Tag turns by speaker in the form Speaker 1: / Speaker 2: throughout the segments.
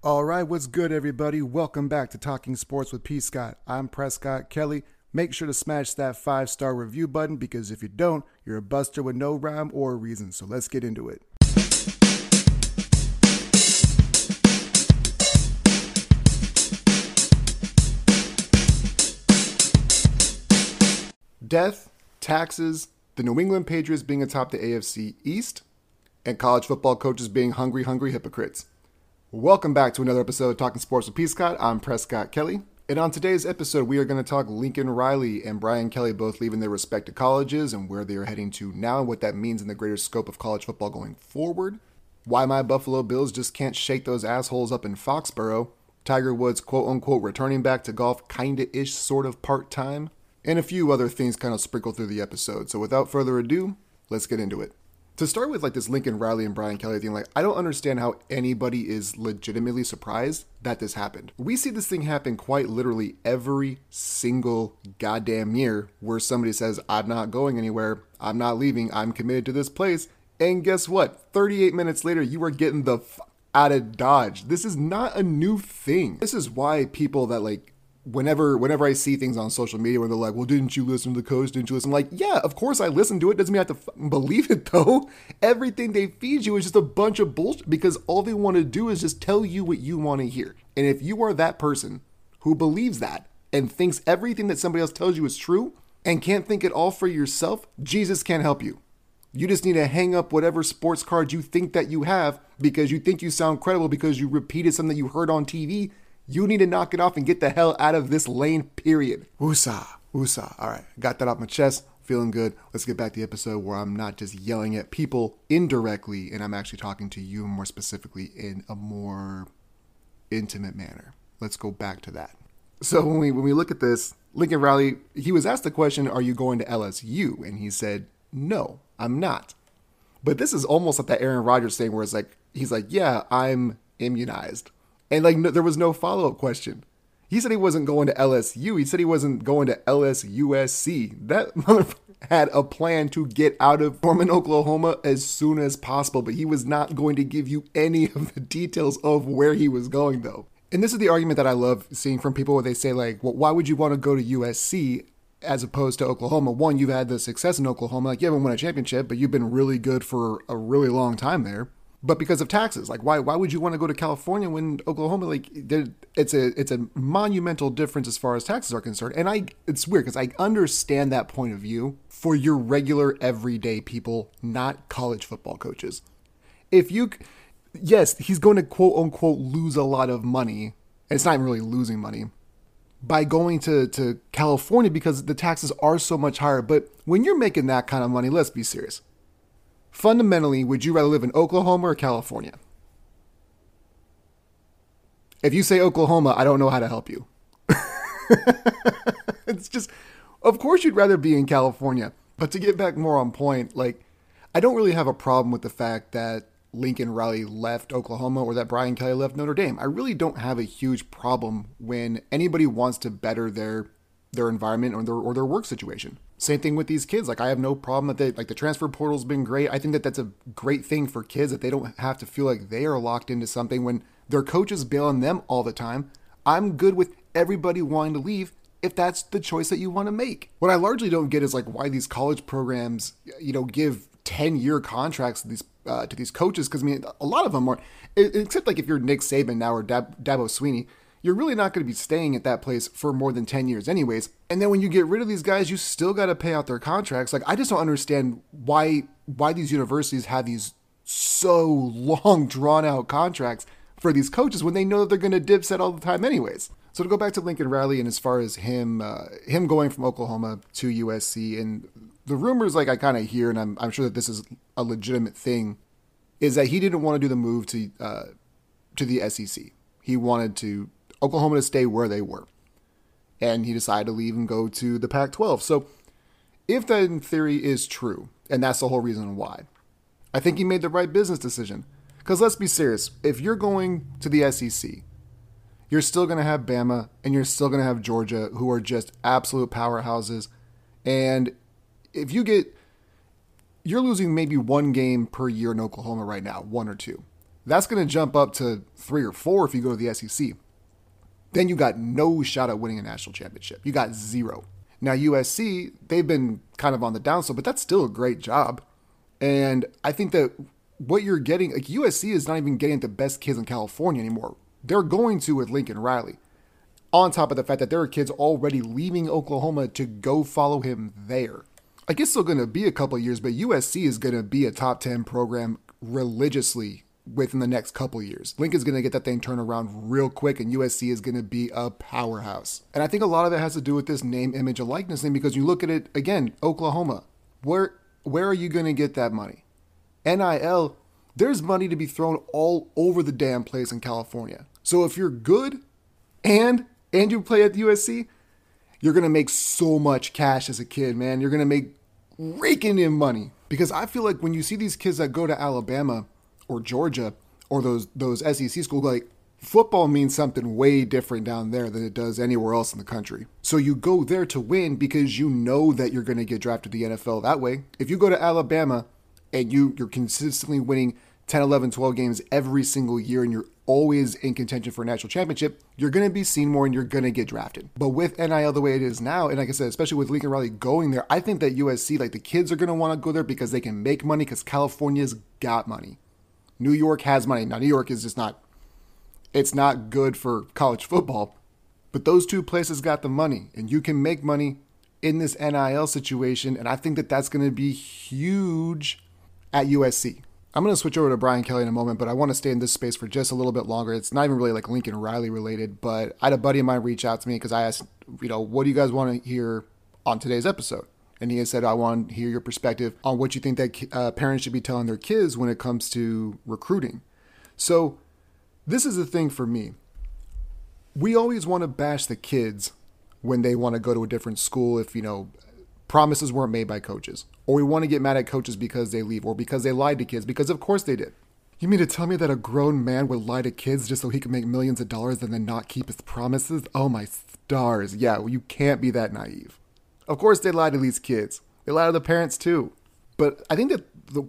Speaker 1: All right, what's good, everybody? Welcome back to Talking Sports with P. Scott. I'm Prescott Kelly. Make sure to smash that five star review button because if you don't, you're a buster with no rhyme or reason. So let's get into it. Death, taxes, the New England Patriots being atop the AFC East, and college football coaches being hungry, hungry hypocrites. Welcome back to another episode of Talking Sports with P. Scott. I'm Prescott Kelly. And on today's episode, we are going to talk Lincoln Riley and Brian Kelly both leaving their respective colleges and where they are heading to now and what that means in the greater scope of college football going forward. Why my Buffalo Bills just can't shake those assholes up in Foxborough. Tiger Woods, quote unquote, returning back to golf kinda ish, sort of part time. And a few other things kind of sprinkled through the episode. So without further ado, let's get into it to start with like this Lincoln Riley and Brian Kelly thing, like I don't understand how anybody is legitimately surprised that this happened. We see this thing happen quite literally every single goddamn year where somebody says, I'm not going anywhere, I'm not leaving, I'm committed to this place. And guess what? 38 minutes later, you are getting the f- out of Dodge. This is not a new thing. This is why people that like whenever whenever I see things on social media where they're like, "Well, didn't you listen to the coach? Didn't you listen?" I'm like, yeah, of course I listened to it. Doesn't mean I have to believe it though. Everything they feed you is just a bunch of bullshit because all they want to do is just tell you what you want to hear. And if you are that person who believes that and thinks everything that somebody else tells you is true and can't think it all for yourself, Jesus can't help you. You just need to hang up whatever sports card you think that you have because you think you sound credible because you repeated something that you heard on TV you need to knock it off and get the hell out of this lane, period. Woosah, woosah. All right, got that off my chest. Feeling good. Let's get back to the episode where I'm not just yelling at people indirectly and I'm actually talking to you more specifically in a more intimate manner. Let's go back to that. So when we when we look at this, Lincoln Riley, he was asked the question, "Are you going to LSU?" and he said, "No, I'm not." But this is almost like that Aaron Rodgers thing where it's like he's like, "Yeah, I'm immunized." And like, no, there was no follow up question. He said he wasn't going to LSU. He said he wasn't going to LSUSC. That motherfucker had a plan to get out of Norman, Oklahoma as soon as possible, but he was not going to give you any of the details of where he was going, though. And this is the argument that I love seeing from people where they say, like, well, why would you want to go to USC as opposed to Oklahoma? One, you've had the success in Oklahoma. Like, you haven't won a championship, but you've been really good for a really long time there but because of taxes. Like why why would you want to go to California when Oklahoma like it's a it's a monumental difference as far as taxes are concerned. And I it's weird because I understand that point of view for your regular everyday people, not college football coaches. If you yes, he's going to quote unquote lose a lot of money. It's not even really losing money by going to, to California because the taxes are so much higher. But when you're making that kind of money, let's be serious fundamentally, would you rather live in Oklahoma or California? If you say Oklahoma, I don't know how to help you. it's just, of course, you'd rather be in California. But to get back more on point, like, I don't really have a problem with the fact that Lincoln Riley left Oklahoma or that Brian Kelly left Notre Dame. I really don't have a huge problem when anybody wants to better their their environment or their or their work situation. Same thing with these kids. Like I have no problem that they like the transfer portal's been great. I think that that's a great thing for kids that they don't have to feel like they are locked into something when their coaches bail on them all the time. I'm good with everybody wanting to leave if that's the choice that you want to make. What I largely don't get is like why these college programs, you know, give 10 year contracts to these uh, to these coaches because I mean a lot of them are except like if you're Nick Saban now or Dab- Dabo Swinney you're really not going to be staying at that place for more than 10 years anyways. And then when you get rid of these guys, you still got to pay out their contracts. Like I just don't understand why why these universities have these so long drawn out contracts for these coaches when they know that they're going to dip set all the time anyways. So to go back to Lincoln Riley and as far as him uh, him going from Oklahoma to USC and the rumors like I kind of hear and I'm I'm sure that this is a legitimate thing is that he didn't want to do the move to uh, to the SEC. He wanted to Oklahoma to stay where they were. And he decided to leave and go to the Pac 12. So, if that in theory is true, and that's the whole reason why, I think he made the right business decision. Because let's be serious if you're going to the SEC, you're still going to have Bama and you're still going to have Georgia, who are just absolute powerhouses. And if you get, you're losing maybe one game per year in Oklahoma right now, one or two That's going to jump up to three or four if you go to the SEC. Then you got no shot at winning a national championship. You got zero. Now, USC, they've been kind of on the downslope, but that's still a great job. And I think that what you're getting, like USC is not even getting the best kids in California anymore. They're going to with Lincoln Riley. On top of the fact that there are kids already leaving Oklahoma to go follow him there. Like it's still going to be a couple years, but USC is going to be a top 10 program religiously within the next couple years. Lincoln's going to get that thing turned around real quick, and USC is going to be a powerhouse. And I think a lot of it has to do with this name, image, and likeness thing because you look at it again, Oklahoma. Where where are you going to get that money? NIL. There's money to be thrown all over the damn place in California. So if you're good and and you play at the USC, you're gonna make so much cash as a kid, man. You're gonna make raking in money because I feel like when you see these kids that go to Alabama or Georgia or those those SEC schools, like football means something way different down there than it does anywhere else in the country. So you go there to win because you know that you're going to get drafted to the NFL that way. If you go to Alabama and you you're consistently winning 10, 11, 12 games every single year and you're always in contention for a national championship, you're going to be seen more and you're going to get drafted. But with NIL the way it is now, and like I said, especially with Lincoln Riley going there, I think that USC, like the kids are going to want to go there because they can make money because California's got money. New York has money. Now, New York is just not, it's not good for college football, but those two places got the money and you can make money in this NIL situation. And I think that that's going to be huge at USC. I'm going to switch over to Brian Kelly in a moment, but I want to stay in this space for just a little bit longer. It's not even really like Lincoln Riley related, but I had a buddy of mine reach out to me because I asked, you know, what do you guys want to hear on today's episode? And he has said, I want to hear your perspective on what you think that uh, parents should be telling their kids when it comes to recruiting. So, this is the thing for me. We always want to bash the kids when they want to go to a different school if, you know, promises weren't made by coaches. Or we want to get mad at coaches because they leave or because they lied to kids, because of course they did. You mean to tell me that a grown man would lie to kids just so he could make millions of dollars and then not keep his promises? Oh my stars. Yeah, well, you can't be that naive. Of course they lie to these kids. They lie to the parents too. But I think that the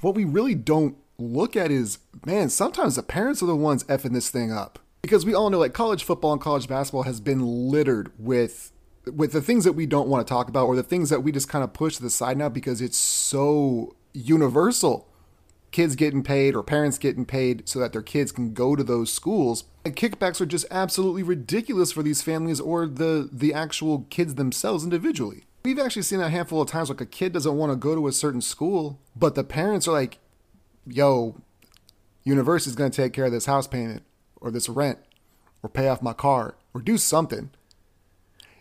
Speaker 1: what we really don't look at is, man, sometimes the parents are the ones effing this thing up. Because we all know like college football and college basketball has been littered with with the things that we don't want to talk about or the things that we just kind of push to the side now because it's so universal. Kids getting paid or parents getting paid so that their kids can go to those schools. And kickbacks are just absolutely ridiculous for these families or the the actual kids themselves individually. We've actually seen a handful of times like a kid doesn't want to go to a certain school, but the parents are like, "Yo, university's going to take care of this house payment or this rent or pay off my car or do something."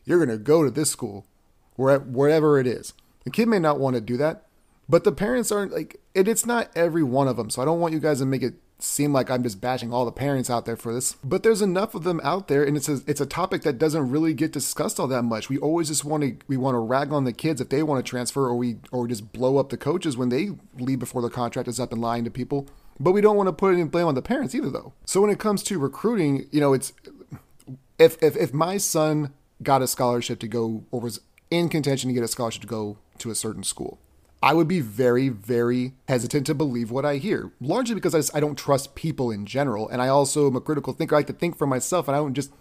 Speaker 1: you're going to go to this school, wherever it is. The kid may not want to do that, but the parents aren't like, and it's not every one of them. So I don't want you guys to make it seem like I'm just bashing all the parents out there for this. But there's enough of them out there, and it's a it's a topic that doesn't really get discussed all that much. We always just want to we want to rag on the kids if they want to transfer, or we or just blow up the coaches when they leave before the contract is up and lying to people. But we don't want to put any blame on the parents either, though. So when it comes to recruiting, you know, it's if if if my son got a scholarship to go or was in contention to get a scholarship to go to a certain school. I would be very, very hesitant to believe what I hear, largely because I, just, I don't trust people in general. And I also am a critical thinker. I like to think for myself, and I don't just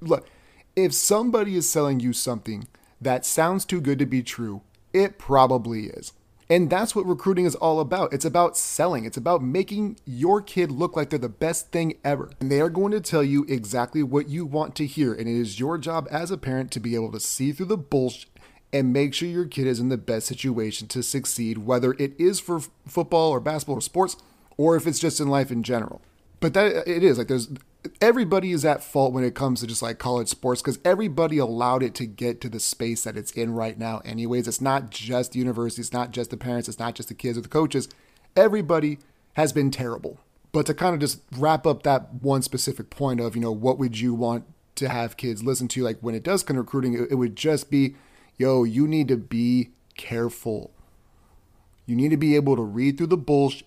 Speaker 1: look. If somebody is selling you something that sounds too good to be true, it probably is. And that's what recruiting is all about. It's about selling, it's about making your kid look like they're the best thing ever. And they are going to tell you exactly what you want to hear. And it is your job as a parent to be able to see through the bullshit and make sure your kid is in the best situation to succeed, whether it is for football or basketball or sports, or if it's just in life in general. But that it is like there's everybody is at fault when it comes to just like college sports because everybody allowed it to get to the space that it's in right now anyways. It's not just the university it's not just the parents it's not just the kids or the coaches. Everybody has been terrible. But to kind of just wrap up that one specific point of you know what would you want to have kids listen to like when it does come to recruiting it, it would just be yo you need to be careful you need to be able to read through the bullshit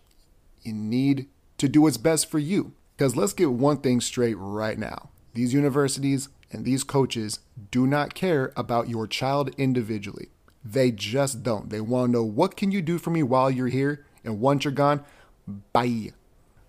Speaker 1: you need to do what's best for you because let's get one thing straight right now these universities and these coaches do not care about your child individually. They just don't. They want to know what can you do for me while you're here, and once you're gone, bye.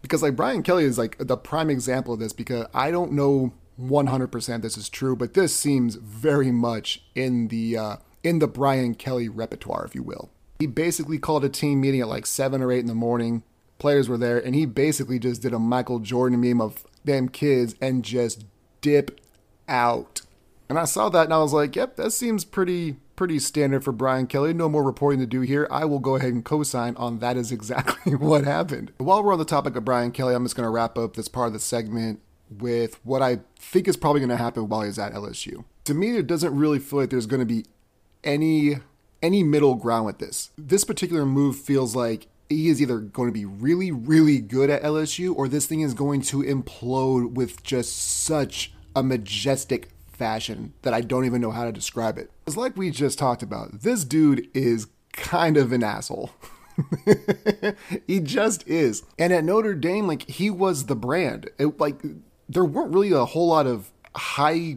Speaker 1: Because like Brian Kelly is like the prime example of this because I don't know 100% this is true, but this seems very much in the uh, in the Brian Kelly repertoire, if you will. He basically called a team meeting at like seven or eight in the morning. Players were there, and he basically just did a Michael Jordan meme of them kids and just dip out. And I saw that and I was like, yep, that seems pretty pretty standard for Brian Kelly. No more reporting to do here. I will go ahead and co-sign on that is exactly what happened. While we're on the topic of Brian Kelly, I'm just going to wrap up this part of the segment with what I think is probably going to happen while he's at LSU. To me, it doesn't really feel like there's going to be any any middle ground with this. This particular move feels like he is either going to be really, really good at LSU or this thing is going to implode with just such a majestic fashion that I don't even know how to describe it. It's like we just talked about. This dude is kind of an asshole. he just is. And at Notre Dame, like he was the brand. It, like there weren't really a whole lot of high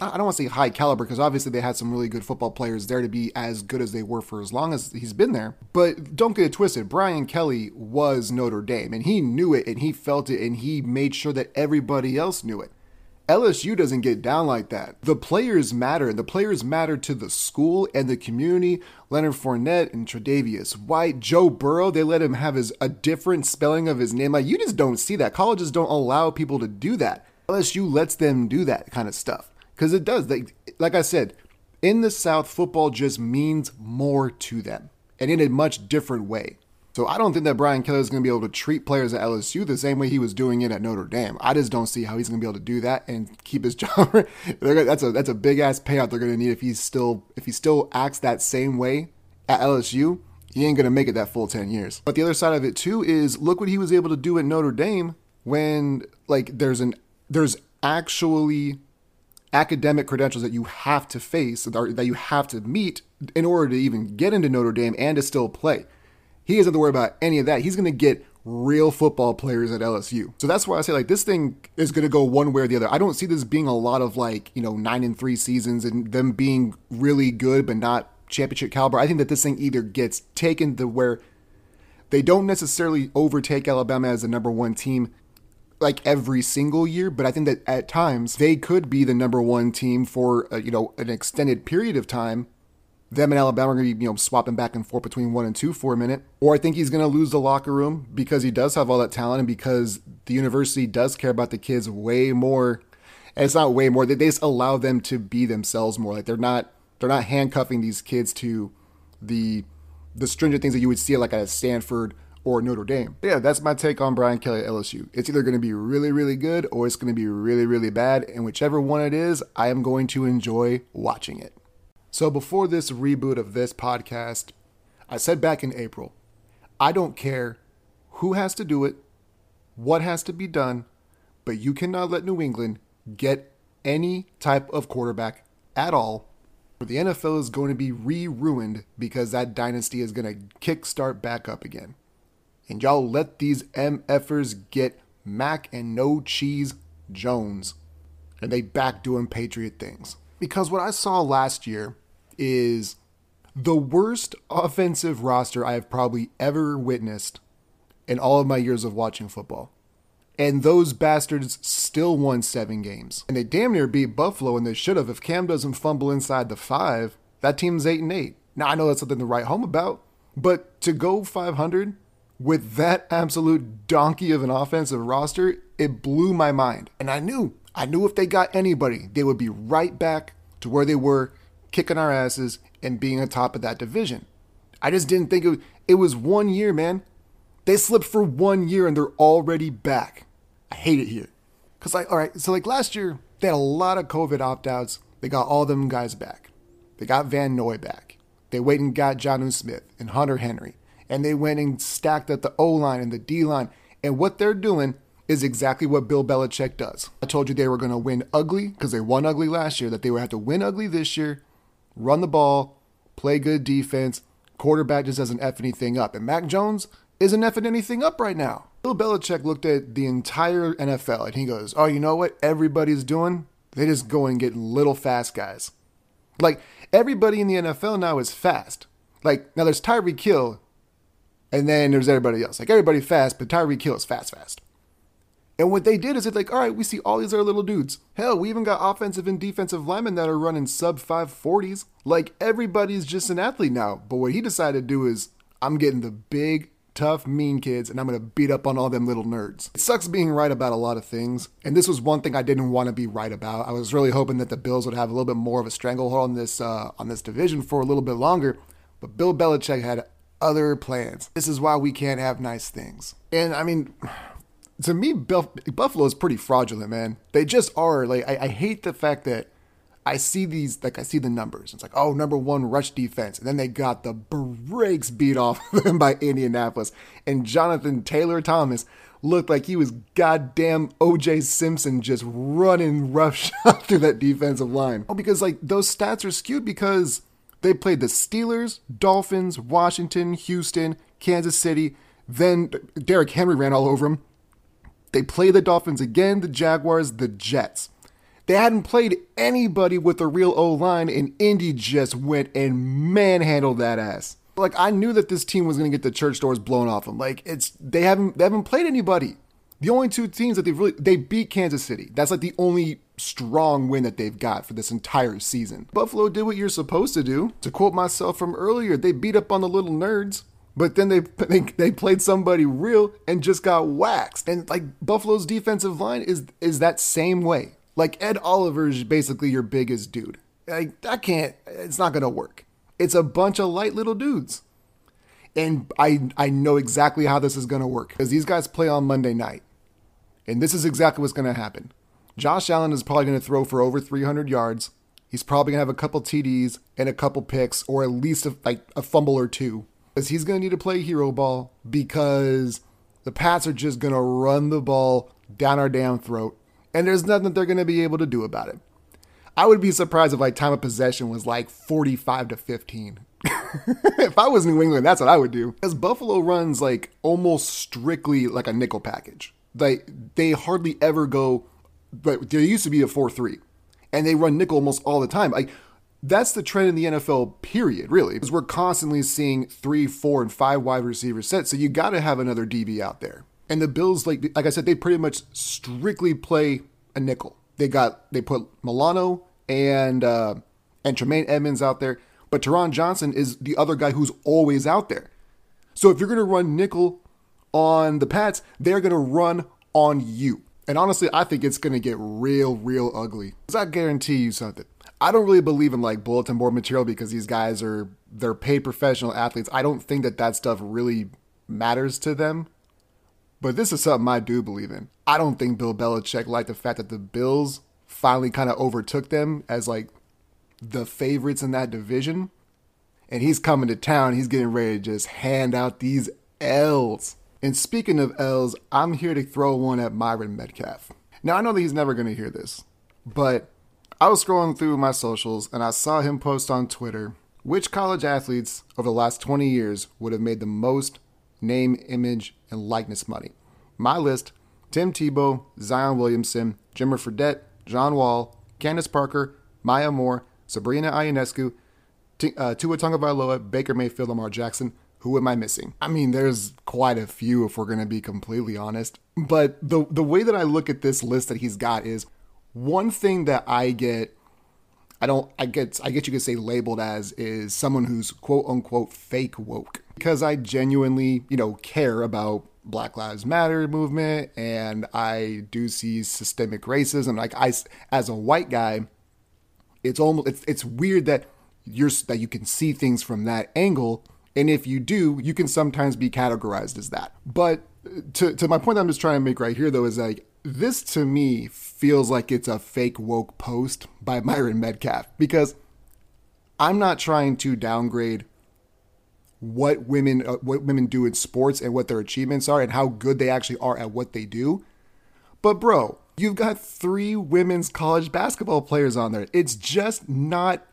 Speaker 1: I don't want to say high caliber because obviously they had some really good football players there to be as good as they were for as long as he's been there. But don't get it twisted. Brian Kelly was Notre Dame and he knew it and he felt it and he made sure that everybody else knew it. LSU doesn't get down like that. The players matter. The players matter to the school and the community. Leonard Fournette and Tre'Davious White, Joe Burrow, they let him have his a different spelling of his name. Like you just don't see that. Colleges don't allow people to do that. LSU lets them do that kind of stuff because it does. Like, like I said, in the South, football just means more to them and in a much different way. So I don't think that Brian Kelly is going to be able to treat players at LSU the same way he was doing it at Notre Dame. I just don't see how he's going to be able to do that and keep his job. that's a that's a big ass payout they're going to need if he's still if he still acts that same way at LSU. He ain't going to make it that full 10 years. But the other side of it too is look what he was able to do at Notre Dame when like there's an there's actually academic credentials that you have to face that you have to meet in order to even get into Notre Dame and to still play. He doesn't have to worry about any of that. He's going to get real football players at LSU. So that's why I say like this thing is going to go one way or the other. I don't see this being a lot of like, you know, 9 and 3 seasons and them being really good but not championship caliber. I think that this thing either gets taken to where they don't necessarily overtake Alabama as the number 1 team like every single year, but I think that at times they could be the number 1 team for, uh, you know, an extended period of time them and Alabama are going to be, you know, swapping back and forth between one and two for a minute. Or I think he's going to lose the locker room because he does have all that talent and because the university does care about the kids way more. And it's not way more. They just allow them to be themselves more. Like they're not they're not handcuffing these kids to the the stringent things that you would see like at Stanford or Notre Dame. But yeah, that's my take on Brian Kelly at LSU. It's either going to be really, really good or it's going to be really, really bad. And whichever one it is, I am going to enjoy watching it. So, before this reboot of this podcast, I said back in April, I don't care who has to do it, what has to be done, but you cannot let New England get any type of quarterback at all. The NFL is going to be re ruined because that dynasty is going to kickstart back up again. And y'all let these MFers get Mac and no cheese Jones. And they back doing Patriot things. Because what I saw last year is the worst offensive roster I have probably ever witnessed in all of my years of watching football. And those bastards still won seven games. And they damn near beat Buffalo, and they should have. If Cam doesn't fumble inside the five, that team's eight and eight. Now I know that's something to write home about, but to go 500 with that absolute donkey of an offensive roster, it blew my mind. And I knew, I knew if they got anybody, they would be right back to where they were kicking our asses and being on top of that division. I just didn't think it was, it was one year, man. They slipped for one year and they're already back. I hate it here. Cause like, all right, so like last year they had a lot of COVID opt outs. They got all them guys back. They got Van Noy back. They went and got Jonnu Smith and Hunter Henry, and they went and stacked up the O line and the D line. And what they're doing is exactly what Bill Belichick does. I told you they were going to win ugly because they won ugly last year. That they would have to win ugly this year run the ball, play good defense. Quarterback just doesn't F anything up. And Mac Jones isn't effing anything up right now. Bill Belichick looked at the entire NFL and he goes, Oh, you know what everybody's doing? They just go and get little fast guys. Like everybody in the NFL now is fast. Like now there's Tyreek Hill And then there's everybody else. Like everybody fast, but Tyreek Hill is fast, fast. And what they did is it's like, all right, we see all these other little dudes. Hell, we even got offensive and defensive linemen that are running sub 540s. Like everybody's just an athlete now. But what he decided to do is, I'm getting the big, tough, mean kids, and I'm gonna beat up on all them little nerds. It sucks being right about a lot of things, and this was one thing I didn't want to be right about. I was really hoping that the Bills would have a little bit more of a stranglehold on this uh, on this division for a little bit longer. But Bill Belichick had other plans. This is why we can't have nice things. And I mean to me, Buffalo is pretty fraudulent, man. They just are. Like, I, I, hate the fact that I see these, like, I see the numbers. It's like, oh, number one rush defense. And then they got the brakes beat off them by Indianapolis. And Jonathan Taylor Thomas looked like he was goddamn OJ Simpson just running roughshod through that defensive line. Oh, because, like, those stats are skewed because they played the Steelers, Dolphins, Washington, Houston, Kansas City. Then Derrick Henry ran all over them. They play the Dolphins again, the Jaguars, the Jets. They hadn't played anybody with a real O line, and Indy just went and manhandled that ass. Like I knew that this team was going to get the church doors blown off them. Like it's they haven't they haven't played anybody. The only two teams that they've really they beat Kansas City. That's like the only strong win that they've got for this entire season. Buffalo did what you're supposed to do. To quote myself from earlier, they beat up on the little nerds. But then they, they they played somebody real and just got waxed. And like Buffalo's defensive line is is that same way. Like Ed Oliver is basically your biggest dude. Like that can't. It's not gonna work. It's a bunch of light little dudes. And I I know exactly how this is gonna work because these guys play on Monday night, and this is exactly what's gonna happen. Josh Allen is probably gonna throw for over 300 yards. He's probably gonna have a couple TDs and a couple picks, or at least a, like a fumble or two is he's going to need to play hero ball because the Pats are just going to run the ball down our damn throat, and there's nothing they're going to be able to do about it. I would be surprised if like time of possession was like 45 to 15. if I was New England, that's what I would do. Because Buffalo runs like almost strictly like a nickel package. Like they hardly ever go, but there used to be a 4 3. And they run nickel almost all the time. Like that's the trend in the NFL, period, really, because we're constantly seeing three, four, and five wide receiver sets. So you got to have another DB out there. And the Bills, like like I said, they pretty much strictly play a nickel. They got they put Milano and uh, and Tremaine Edmunds out there, but Taron Johnson is the other guy who's always out there. So if you're to run nickel on the Pats, they're to run on you. And honestly, I think it's to get real, real ugly. Because I guarantee you something. I don't really believe in like bulletin board material because these guys are they're paid professional athletes. I don't think that that stuff really matters to them. But this is something I do believe in. I don't think Bill Belichick liked the fact that the Bills finally kind of overtook them as like the favorites in that division. And he's coming to town. He's getting ready to just hand out these L's. And speaking of L's, I'm here to throw one at Myron Medcalf. Now, I know that he's never going to hear this, but I was scrolling through my socials and I saw him post on Twitter which college athletes over the last 20 years would have made the most name, image, and likeness money. My list Tim Tebow, Zion Williamson, Jimmer Fredette, John Wall, Candace Parker, Maya Moore, Sabrina Ionescu, T- uh, Tua Baker Mayfield, Lamar Jackson. Who am I missing? I mean, there's quite a few if we're going to be completely honest. But the the way that I look at this list that he's got is one thing that I get, I don't, I get, I get you could say labeled as is someone who's quote unquote fake woke because I genuinely, you know, care about Black Lives Matter movement and I do see systemic racism. Like I, as a white guy, it's almost, it's, it's weird that you're, that you can see things from that angle. And if you do, you can sometimes be categorized as that. But to, to my point I'm just trying to make right here though is like this to me feels like it's a fake woke post by Myron Medcalf because I'm not trying to downgrade what women uh, what women do in sports and what their achievements are and how good they actually are at what they do. But bro, you've got 3 women's college basketball players on there. It's just not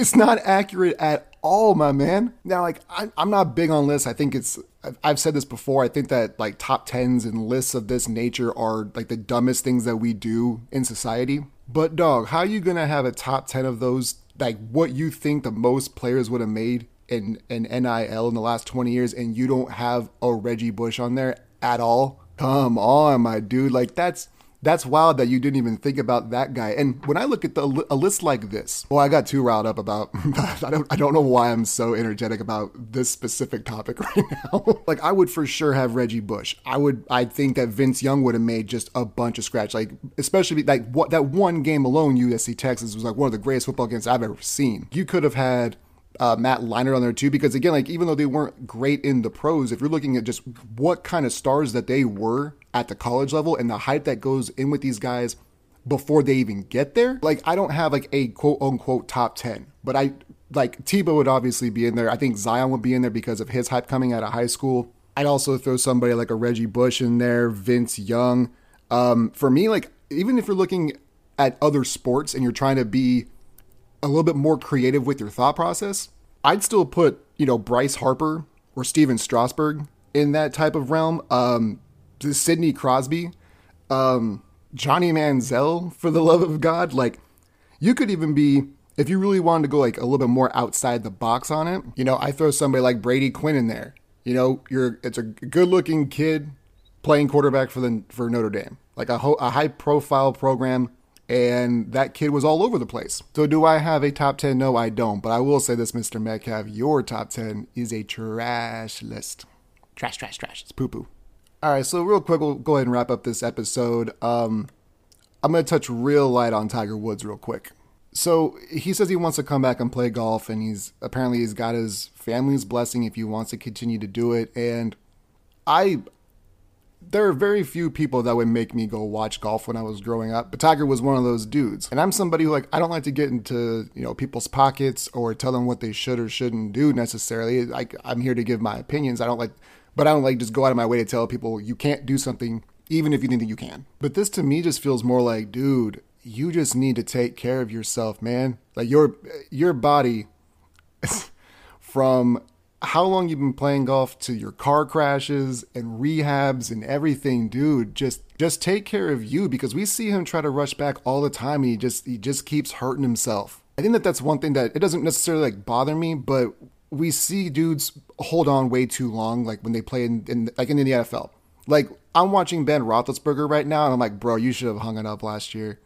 Speaker 1: it's not accurate at all, my man. Now, like, I, am not big on lists. I think it's, I've said this before. I think that like top tens and lists of this nature are like the dumbest things that we do in society. But dog, how are you gonna have a top ten of those? Like, what you think the most players would have made in, in NIL in the last 20 years and you don't have a Reggie Bush on there at all? Come on, my dude. Like that's that's wild that you didn't even think about that guy. And when I look at the a list like this, well, I got too riled up about. I don't. I don't know why I'm so energetic about this specific topic right now. like I would for sure have Reggie Bush. I would. I think that Vince Young would have made just a bunch of scratch. Like especially like what that one game alone, USC Texas was like one of the greatest football games I've ever seen. You could have had uh, Matt Leinart on there too, because again, like even though they weren't great in the pros, if you're looking at just what kind of stars that they were at the college level and the hype that goes in with these guys before they even get there, like I don't have like a quote unquote top 10, but I like Tebow would obviously be in there. I think Zion would be in there because of his hype coming out of high school. I'd also throw somebody like a Reggie Bush in there, Vince Young. Um, for me, like even if you're looking at other sports and you're trying to be a little bit more creative with your thought process, I'd still put, you know, Bryce Harper or Stephen Strasburg in that type of realm. Um, Sidney Crosby, um, Johnny Manziel, for the love of God. Like, you could even be, if you really wanted to go like a little bit more outside the box on it, you know, I throw somebody like Brady Quinn in there. You know, you're it's a good looking kid playing quarterback for the for Notre Dame, like a, ho- a high profile program and that kid was all over the place. So, do I have a top 10? No, I don't. But I will say this, Mr. Medcalf, your top 10 is a trash list. Trash, trash, trash. It's poo poo. All right, so real quick, we'll go ahead and wrap up this episode. Um, I'm going to touch real light on Tiger Woods real quick. So he says he wants to come back and play golf, and he's apparently he's got his family's blessing if he wants to continue to do it. And I there are very few people that would make me go watch golf when I was growing up, but Tiger was one of those dudes. And I'm somebody who like I don't like to get into, you know, people's pockets or tell them what they should or shouldn't do necessarily. Like I'm here to give my opinions. I don't like but I don't like just go out of my way to tell people you can't do something even if you think that you can. But this to me just feels more like, dude, you just need to take care of yourself, man. Like your your body from how long you've been playing golf to your car crashes and rehabs and everything, dude. Just just take care of you because we see him try to rush back all the time and he just he just keeps hurting himself. I think that that's one thing that it doesn't necessarily like bother me, but we see dudes hold on way too long, like when they play in, in like in the NFL. Like I'm watching Ben Roethlisberger right now, and I'm like, bro, you should have hung it up last year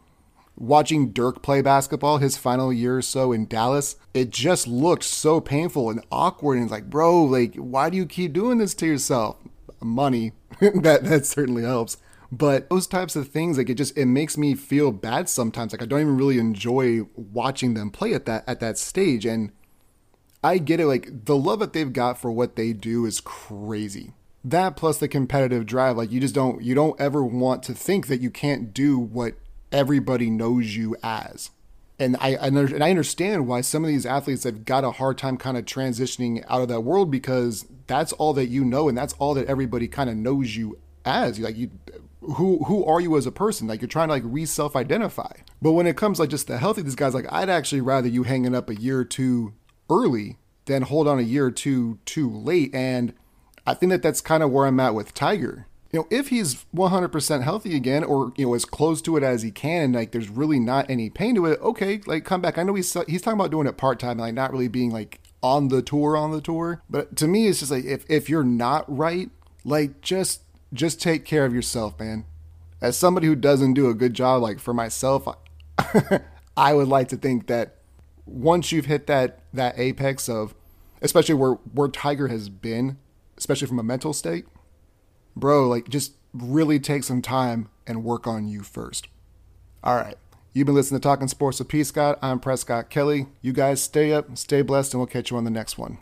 Speaker 1: watching Dirk play basketball his final year or so in Dallas, it just looked so painful and awkward. And it's like, bro, like, why do you keep doing this to yourself? Money, that that certainly helps. But those types of things, like it just it makes me feel bad sometimes. Like I don't even really enjoy watching them play at that at that stage. And I get it, like the love that they've got for what they do is crazy. That plus the competitive drive, like you just don't you don't ever want to think that you can't do what everybody knows you as. And I, and I understand why some of these athletes have got a hard time kind of transitioning out of that world because that's all that you know and that's all that everybody kind of knows you as. Like you who who are you as a person? Like you're trying to like re-self identify. But when it comes like just the healthy, these guys like I'd actually rather you hanging up a year or two early than hold on a year or two too late. And I think that that's kind of where I'm at with Tiger you know, if he's 100% healthy again, or you know, as close to it as he can, and like there's really not any pain to it. Okay, like come back. I know he's he's talking about doing it part time, like not really being like on the tour on the tour. But to me, it's just like if if you're not right, like just just take care of yourself, man. As somebody who doesn't do a good job, like for myself, I would like to think that once you've hit that that apex of, especially where where Tiger has been, especially from a mental state bro, like just really take some time and work on you first. All right. You've been listening to Talking Sports with P. Scott. I'm Prescott Kelly. You guys stay up, stay blessed, and we'll catch you on the next one.